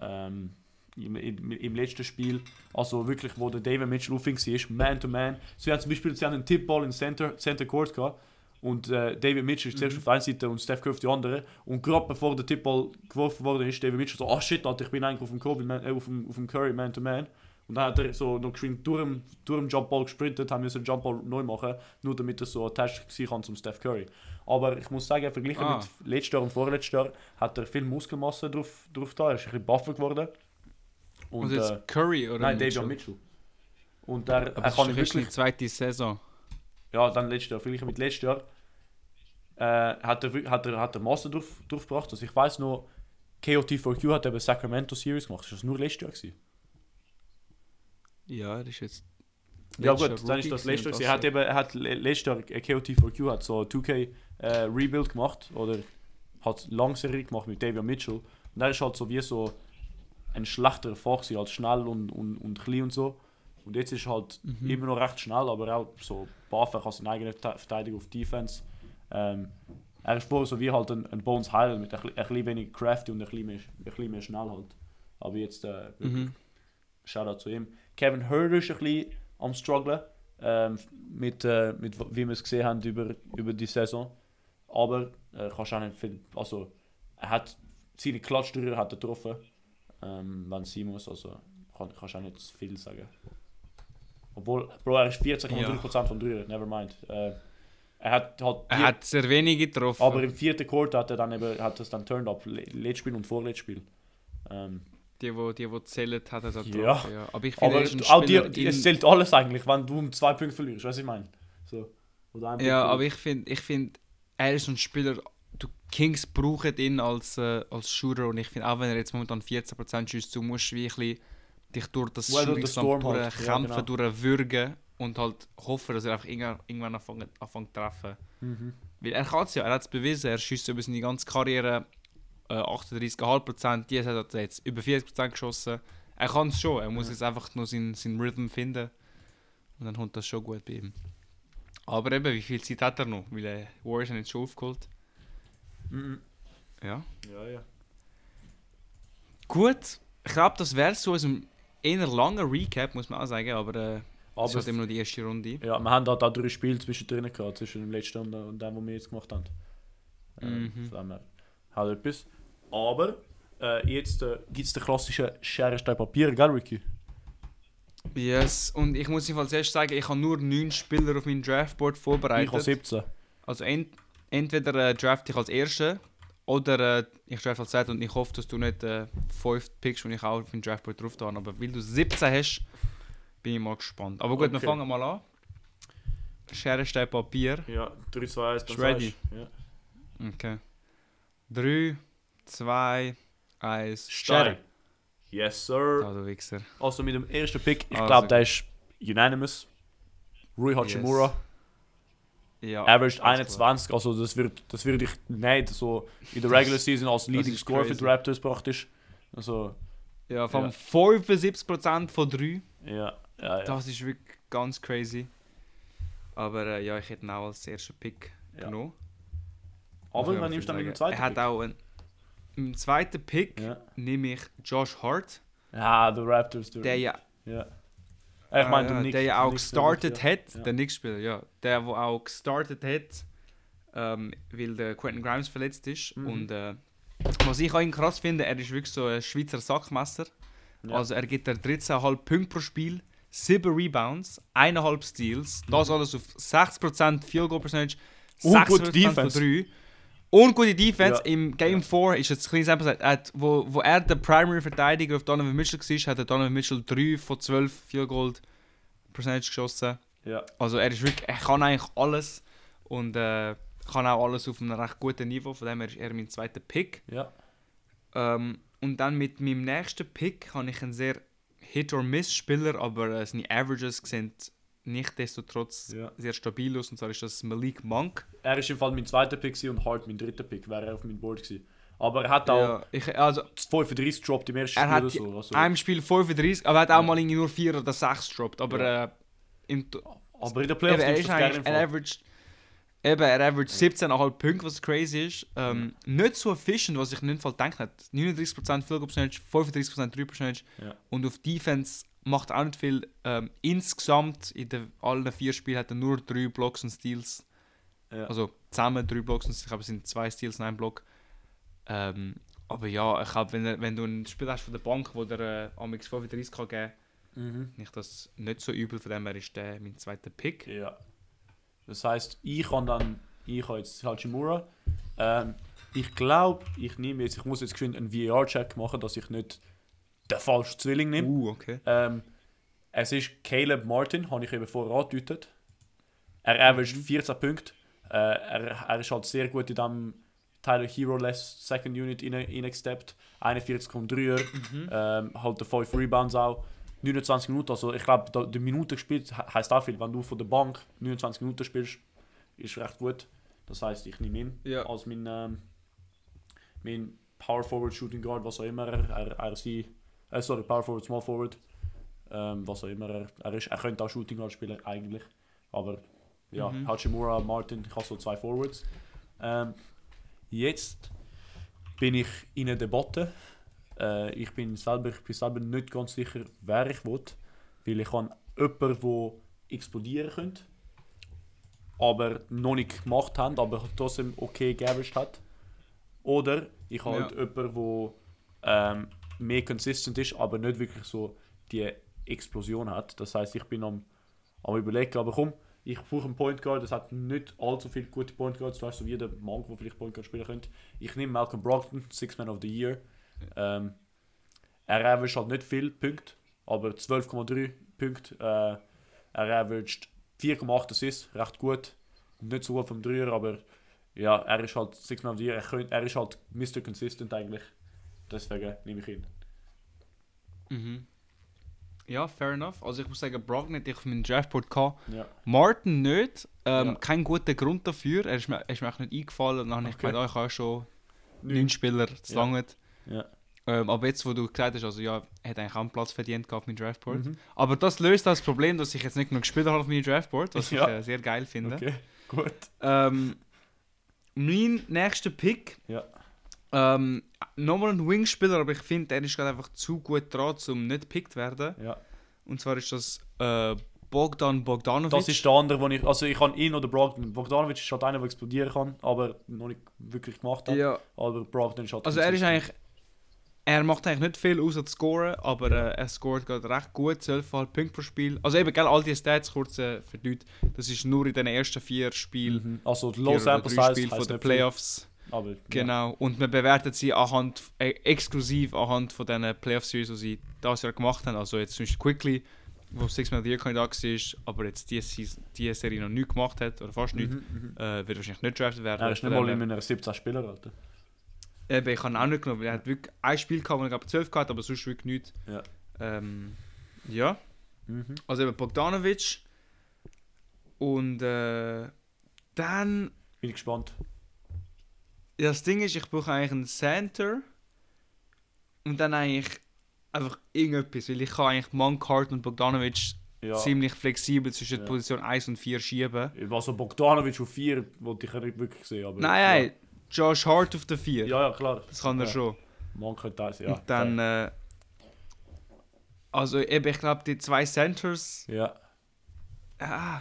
Ähm, im, im, Im letzten Spiel. Also wirklich, wo der David Mitchell aufhing, ist man to man. Sie haben zum Beispiel sie haben einen Tippball in Center, Center Court gehabt. Und äh, David Mitchell ist zuerst auf der einen Seite und Steph Curry auf die andere. Und gerade bevor der Tippball geworfen worden ist, David Mitchell so, ah shit, Alter, ich bin eigentlich auf dem, Kobe, man, äh, auf dem, auf dem Curry man to man. Und dann hat er so noch geschwind durch den, durch den Jumpball gesprintet, haben müssen den Jumpball neu machen, nur damit er so attached sein kann zum Steph Curry. Aber ich muss sagen, verglichen Ah. mit letztes Jahr und vorletztes Jahr hat er viel Muskelmasse drauf, drauf da. Er ist ein bisschen buffer geworden. Und, Und jetzt äh, Curry oder nein, Mitchell? Mitchell. Und er, Aber er das kann ist wirklich die zweite Saison. ja, dann letztes Jahr, vielleicht mit letztes Jahr, äh, hat, er, hat, er, hat er Master drauf, drauf gebracht. Also ich weiß noch, KOT4Q hat eben Sacramento Series gemacht. Ist das nur letztes Jahr gewesen? Ja, das ist jetzt. Ja gut, Jahr dann ist Rookie das gewesen gewesen. Er hat eben, er hat le- letztes Jahr äh, KOT4Q hat so 2K äh, Rebuild gemacht oder hat Langserie gemacht mit David Mitchell. Und er ist halt so wie so ein schlechterer Fach gewesen, als schnell und, und, und klein und so. Und jetzt ist er halt Mhm. immer noch recht schnell, aber auch so Buff, kann seine eigene Te- Verteidigung auf Defense. Ähm, er ist so wie halt ein, ein Bones Highland mit ein, ein bisschen weniger crafty und ein bisschen mehr, ein bisschen mehr schnell halt. Aber jetzt äh, Mhm. Shoutout zu ihm. Kevin Herter ist ein bisschen am strugglen, ähm, mit, äh, mit, wie wir es gesehen haben über, über die Saison. Aber äh, kannst auch nicht viel, also er hat seine Klatschdrüher hat er getroffen, ähm, wenn es sein muss, also kann, kannst auch nicht viel sagen. Obwohl, Bro, er ist 40,3% von Dreier, never mind. Äh, er hat halt Er hat sehr wenig getroffen. aber im vierten Quarter hat er dann eben, hat es dann turned up, Le- letztes Spiel und vorletztes Spiel. Ähm, die, wo, die, wo zählt, hat da Ja. Ja. Aber ich finde, aber er ist ein auch die, die, es zählt alles eigentlich, wenn du um zwei Punkte verlierst, weißt du, was ich meine? So. Ein Punkt Ja, aber ich finde, ich find, er ist ein Spieler, du Kings brauchen ihn als, äh, als Shooter und ich finde, auch wenn er jetzt momentan 14% schießt, du musst wie ein bisschen dich durch das Well, durch Shooting-Slump Storm halt. Ja, durchkämpfen, durchwürgen und halt hoffen, dass er einfach irgendwann, irgendwann anfängt, anfängt zu treffen. Mhm. Weil er kann es ja, er hat es bewiesen, er schießt über seine ganze Karriere äh, 38,5%, die hat er jetzt über 40% geschossen. Er kann es schon, er muss Ja. jetzt einfach nur seinen, seinen Rhythm finden und dann kommt das schon gut bei ihm. Aber eben, wie viel Zeit hat er noch? Weil er Warriors haben jetzt schon aufgeholt. Mhm. Ja. Ja, ja. Gut, ich glaube, das wäre so ein eher langer Recap, muss man auch sagen, aber äh, es Aber ist halt immer noch die erste Runde. ja, wir haben da, da drei Spiele zwischendrin gehabt, zwischen dem letzten und, und dem, was wir jetzt gemacht haben. Äh, Mhm. Von dem her etwas. Aber äh, jetzt äh, gibt es den klassischen Schere, Stein, Papier, gell, Ricky? Yes, und ich muss jedenfalls erst sagen, ich habe nur 9 Spieler auf meinem Draftboard Ich vorbereitet. habe 17. Also ent, entweder äh, draft ich als Erster oder äh, ich draft als Zweiter und ich hoffe, dass du nicht äh, fünf pickst und ich auch auf den Draftboard drauf tue. Aber weil du 17 hast, bin ich mal gespannt. Aber gut, wir Okay. fangen mal an. Schere, Stein, Papier. Ja, 3, 2, 1, dann Ist ready. Ja. Okay. 3, 2, 1, Stein. Yes, sir. Du Wichser. Also mit dem ersten Pick, ich Also glaube, der ist unanimous. Rui Hachimura, Ja, averaged ganz klar. 21, also das würde das würd ich nicht so in der Regular Season als Leading ist Scorer für die. Raptors praktisch. Also, Ja, vom Ja. 75% von 3. ja, ja, ja. Das ist wirklich ganz crazy. Aber äh, ja, ich hätte ihn auch als ersten Pick Ja. genommen. Aber wann ich nimmst du dann mit dem zweiten Er hat Pick? auch einen. Im zweiten Pick Ja. nehme ich Josh Hart, ja, die Raptors. Der, der ja, ja. Ich meine, äh, der Nick, der ja auch gestartet hat, Ja. der Knicks-Spieler, ja. Der, der auch gestartet hat, ähm, weil der Quentin Grimes verletzt ist. Mhm. Und äh, was ich auch ihn krass finde, er ist wirklich so ein Schweizer Sackmesser. Ja. Also er gibt er 13,5 Punkte pro Spiel, 7 Rebounds, 1,5 Steals, das alles auf 60% Field Goal Percentage, Mhm. Und gute 46% von Defense. 3. Und gute Defense. Ja. Im Game 4 ist jetzt ein kleines Sample, hat, wo, wo er der Primary Verteidiger auf Donovan Mitchell war, hat Donovan Mitchell 3 von 12 Field Goal Percentage geschossen. Ja. Also er ist wirklich, er kann eigentlich alles und äh, kann auch alles auf einem recht guten Niveau, von dem her ist er mein zweiter Pick. Ja. Ähm, und dann mit meinem nächsten Pick habe ich einen sehr Hit-or-Miss-Spieler, aber äh, seine Averages sind nichtsdestotrotz Ja. sehr stabil aus. Und zwar ist das Malik Monk. Er ist im Fall mein zweiter Pick und Hart mein dritter Pick, wäre er auf meinem Board gewesen. Aber er hat auch Ja, ich, also, 35 gedroppt im ersten er Spiel oder so. Also, einem Spiel 35, aber er hat auch Ja. mal irgendwie nur 4 oder 6 gedroppt. Aber Ja. äh, im, aber in der eben, Playoffs er nimmst ist eigentlich, er averaged, eben, er averaged 17,5 Punkte, was crazy ist. Ähm, Nicht so efficient, was ich in dem Fall gedacht hätte. 39% Field Goal Percentage, 35% 3 Percentage. Und auf Defense macht auch nicht viel. Ähm, insgesamt in den, allen vier Spielen hat er nur 3 Blocks und Steals. Ja. Also zusammen 3 Blocks und ich glaube, es sind 2 Steals und ein Block. Ähm, aber ja, ich glaube, wenn, wenn du ein Spiel hast von der Bank, wo der äh, Amix 35 kann geben Mhm. finde ich das nicht so übel. Von dem her ist der mein zweiter Pick. Ja. Das heißt, ich kann dann, ich habe jetzt Hachimura. Ähm, ich glaube, ich nehme jetzt, ich muss jetzt geschwind einen VR-Check machen, dass ich nicht den falschen Zwilling nehme. Uh, okay. Ähm, es ist Caleb Martin, habe ich eben vorher angedeutet. Er averaged 14 Punkte. Äh, er, er ist halt sehr gut in diesem Tyler Hero-less Second Unit rein- reingesteppt. 41,3er. Ähm, halt 5 Rebounds auch. 29 Minuten, also ich glaube, die Minute gespielt he- heisst auch viel. Wenn du von der Bank 29 Minuten spielst, ist recht gut. Das heißt, ich nehme ihn Ja. als mein, ähm, mein Power Forward, Shooting Guard, was auch immer er, er, er sie, äh, sorry, Power Forward, Small Forward, ähm, was auch immer er, er ist. Er könnte auch Shooting Guard spielen, eigentlich. Aber ja, Mhm. Hachimura, Martin, ich habe so zwei Forwards. Ähm, jetzt bin ich in einer Debatte. Äh, ich, bin selber, ich bin selber nicht ganz sicher, wer ich will. Weil ich habe jemanden, der explodieren könnte. Aber noch nicht gemacht haben, aber trotzdem okay geaveraged hat. Oder ich habe Ja. halt jemanden, der ähm, mehr consistent ist, aber nicht wirklich so die Explosion hat. Das heißt, ich bin am, am überlegen, aber komm, ich brauche einen Point Guard, das hat nicht allzu viele gute Point Guards, du weißt so wie der Monk, der vielleicht Point Guard spielen könnte. Ich nehme Malcolm Brogdon, Six Man of the Year. Ähm, er averaged halt nicht viel Punkte, aber 12,3 Punkte. Äh, er averaged 4,8 Assists, recht gut. Nicht so gut vom Dreier, aber ja, er ist halt Six Man of the Year. Er, könnt, er ist halt Mr. Consistent eigentlich. Deswegen nehme ich ihn. Mhm. Ja, fair enough. Also ich muss sagen, Brogdon hätte ich auf meinem Draftboard gehabt. Ja. Martin nicht. Ähm, Ja. Kein guter Grund dafür. Er ist mir, er ist mir auch nicht eingefallen. Dann habe ich Okay. gemeint, ah, ich habe schon Neun. Spieler, das Ja. langt. Ja. Ähm, aber jetzt, wo du gesagt hast, also ja, er hat eigentlich auch einen Platz verdient auf meinem Draftboard. Mhm. Aber das löst das Problem, dass ich jetzt nicht genug gespielt habe auf meinem Draftboard, was ich äh, sehr geil finde. Okay, gut. Ähm, mein nächster Pick, Ja. Ähm, nochmal ein Wingspieler, aber ich finde, er ist gerade einfach zu gut dran, um nicht gepickt zu werden. Ja. Und zwar ist das äh, Bogdan Bogdanovic. Das ist der andere, wo ich. Also ich kann ihn oder Brogdon. Bogdanovic ist halt einer, der explodieren kann, aber noch nicht wirklich gemacht hat. ja, Aber Brogdon ist halt. also er ist eigentlich er macht eigentlich nicht viel außer zu scoren, aber äh, er scoret gerade recht gut, 12 Punkte pro Spiel. Also eben, gell, all die Stats kurz äh, für die Leute, das ist nur in den ersten vier Spielen, Mhm. Also Low Sample Size Spiele von den Playoffs. Aber, Genau, und man bewertet sie anhand, äh, exklusiv anhand von diesen Playoff-Series, die sie dieses Jahr gemacht haben. Also jetzt zum Beispiel Quickly, wo Six Man of the Year Kandidat war, aber jetzt diese, diese Serie noch nichts gemacht hat, oder fast Ja. nichts, Mhm, mhm. äh, wird wahrscheinlich nicht drafted werden. Er ist nicht mal in einer 17 Spieler, Alter. her- Eben, ich habe ihn auch nicht genommen, weil er hat wirklich ein Spiel gehabt, wo er glaube ich 12 gehabt aber sonst wirklich nichts. Ja. Ähm, ja, Mhm. also eben Bogdanovic und äh, dann Bin ich gespannt. Ja, das Ding ist, ich brauche eigentlich einen Center und dann eigentlich einfach irgendetwas, weil ich kann eigentlich Monk, Hart und Bogdanovic Ja. ziemlich flexibel zwischen Ja. Position 1 und 4 schieben. Also Bogdanovic auf 4 wollte ich ja nicht wirklich sehen. Aber Nein, nein, Josh Hart auf der 4. Ja, ja, klar. Das kann er ja. schon. Man könnte das, ja. und dann, äh, also eben, ich glaube, die zwei Centers, Ja. ah,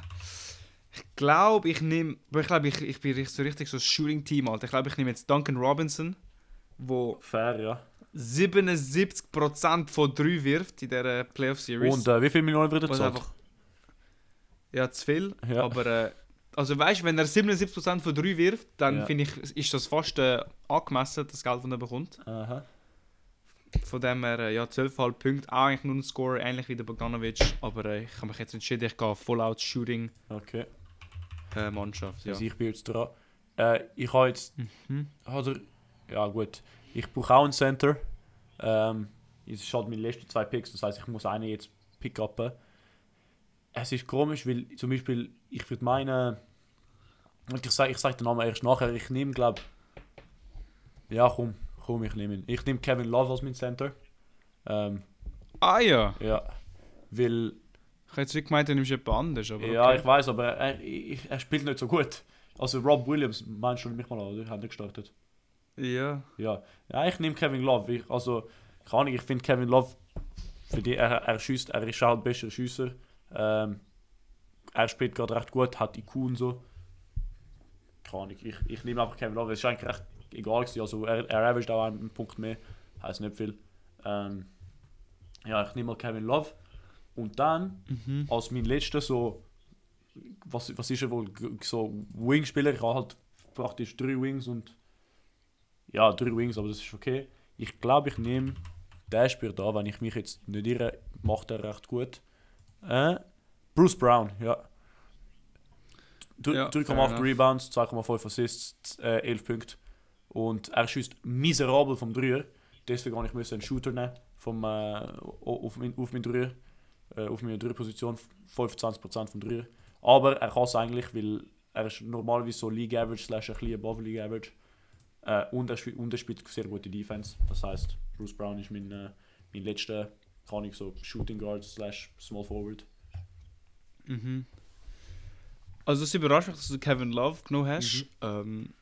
ich glaube, ich nehme, ich glaube, ich, ich bin so richtig so ein Shooting-Team, Alter. Ich glaube, ich nehme jetzt Duncan Robinson, wo Fair, ja. 77% von 3 wirft in dieser Playoff Series. Und äh, wie viele Millionen wird er einfach. Ja, zu viel. Ja. Aber. Äh, also weißt du, wenn er 77% von 3 wirft, dann Ja. finde ich, ist das fast äh, angemessen, das Geld, das er bekommt. Aha. Von dem her, äh, ja, 12,5 Punkte, auch eigentlich nur ein Score, ähnlich wie der Bogdanovic. Aber äh, ich habe mich jetzt entschieden, ich gehe Fallout Shooting Okay. Äh, Mannschaft. Ja. Also ich bin jetzt dran. Äh, ich habe jetzt. Mhm. Hat er, ja, gut. Ich brauche auch einen Center. Ähm, es ist halt meine letzten zwei Picks, das heißt, ich muss einen jetzt pick-upen. Es ist komisch, weil zum Beispiel, ich würde meinen. Und ich sage ich sag den Namen erst nachher. Ich nehme, glaube Ja, komm, komm, ich nehme ihn. Ich nehme Kevin Love als mein Center. Ähm, Ah ja, ja. Weil. Ich hätte jetzt wirklich gemeint, du nimmst jemand anders. Aber Ja, okay. ich weiß, aber er, ich, er spielt nicht so gut. Also Rob Williams, meinst du mich mal an, oder? Hat er gestartet? Ja. Ja, ja ich nehme Kevin Love. Ich, also, keine Ahnung, ich finde Kevin Love, für die, er, er schießt, er ist halt besser Schüsser. Ähm, er spielt gerade recht gut, hat IQ und so. Keine Ahnung, ich, ich nehme einfach Kevin Love. Es ist eigentlich recht egal gewesen. Also, er, er averaged auch einen Punkt mehr, heißt nicht viel. Ähm, ja, ich nehme mal Kevin Love. Und dann, Mhm. als mein letzter so, was, was ist er wohl, so Wing-Spieler, ich habe halt praktisch drei Wings und ja, drei Wings, aber das ist okay. Ich glaube, ich nehme den Spieler da, wenn ich mich jetzt nicht irre, macht er recht gut. Äh, Bruce Brown, ja. Ja, 3,8 fair enough. Rebounds, 2,5 Assists, äh, 11 Punkte. Und er schießt miserabel vom Dreier. Deswegen habe ich einen Shooter nehmen vom, äh, auf, mein, auf mein Dreier. Äh, auf meiner Dreierposition 25% vom Dreier. Aber er kann es eigentlich, weil er ist normalerweise so League Average slash ein bisschen above League Average. Äh, und, er spielt, und er spielt sehr gute Defense. Das heißt, Bruce Brown ist mein, äh, mein letzter, kann ich so Shooting Guard slash Small Forward. Mhm. Also es überrascht mich, dass du Kevin Love genommen hast. Mhm. Ähm,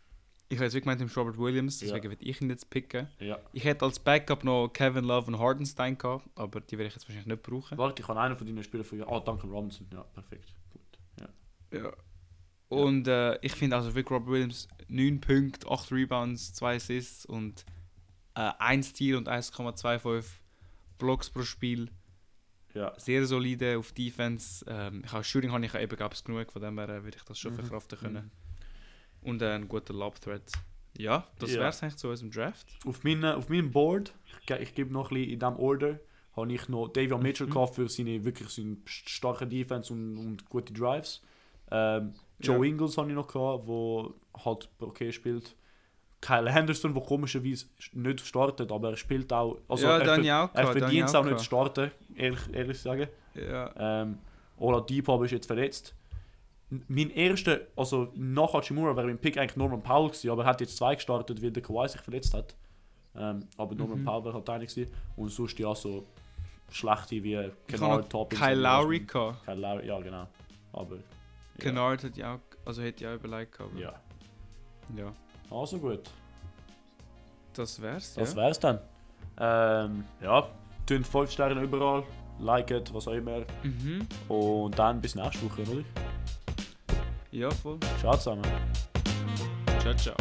ich hätte jetzt wirklich gemeint, nimmst Robert Williams, Ja. deswegen würde ich ihn jetzt picken. Ja. Ich hätte als Backup noch Kevin Love und Hardenstein gehabt, aber die werde ich jetzt wahrscheinlich nicht brauchen. Warte, ich kann einen von deinen Spielern für. Ah, Duncan Robinson. Ja, perfekt. Gut. Ja. Ja. Und äh, ich finde also wirklich Robert Williams 9 Punkte, 8 Rebounds, 2 Assists und äh, 1 Steal und 1,25 Blocks pro Spiel. Ja. Sehr solide auf Defense. Ähm, ich habe Shooting habe ich ja eben gab's genug, von dem her äh, würde ich das schon Mhm. verkraften können. Und äh, ein guter Lob-Thread. Ja, das Ja. wäre es eigentlich zu unserem Draft. Auf, meine, auf meinem Board, ich, ich gebe noch ein bisschen in diesem Order, habe ich noch Davion Mitchell Mhm. für seine wirklich seine starke Defense und, und gute Drives. Ähm, Joe Ja. Ingles habe ich noch gehabt, wo halt okay spielt. Kyle Henderson, der komischerweise nicht startet, aber er spielt auch. Also ja, er, dann ver- ja auch. er dann verdient es ja auch nicht starten, ehrlich, ehrlich sagen. Ja. Ähm, Ola Deep ist jetzt verletzt. Mein erster, also nach Hachimura wäre mein Pick eigentlich Norman Powell gewesen, aber er hat jetzt zwei gestartet, weil der Kawhi sich verletzt hat. Ähm, aber Norman Mhm. Powell wäre halt einer gewesen. Und sonst ja so schlechte wie Kennard, noch Toppins. Kyle Lowry gehabt. Kyle Lowry, ja genau. Aber ja. Kennard hat ja auch, also hätte ja auch überlegt gehabt. aber- ja. ja. Also gut. Das wär's. Das ja. wär's dann. Ähm, ja, tönt 5 Sterne überall, liket, was auch immer. Mhm. Und dann bis nächste Woche, oder? Ja, voll. Ciao zusammen. Ciao, ciao.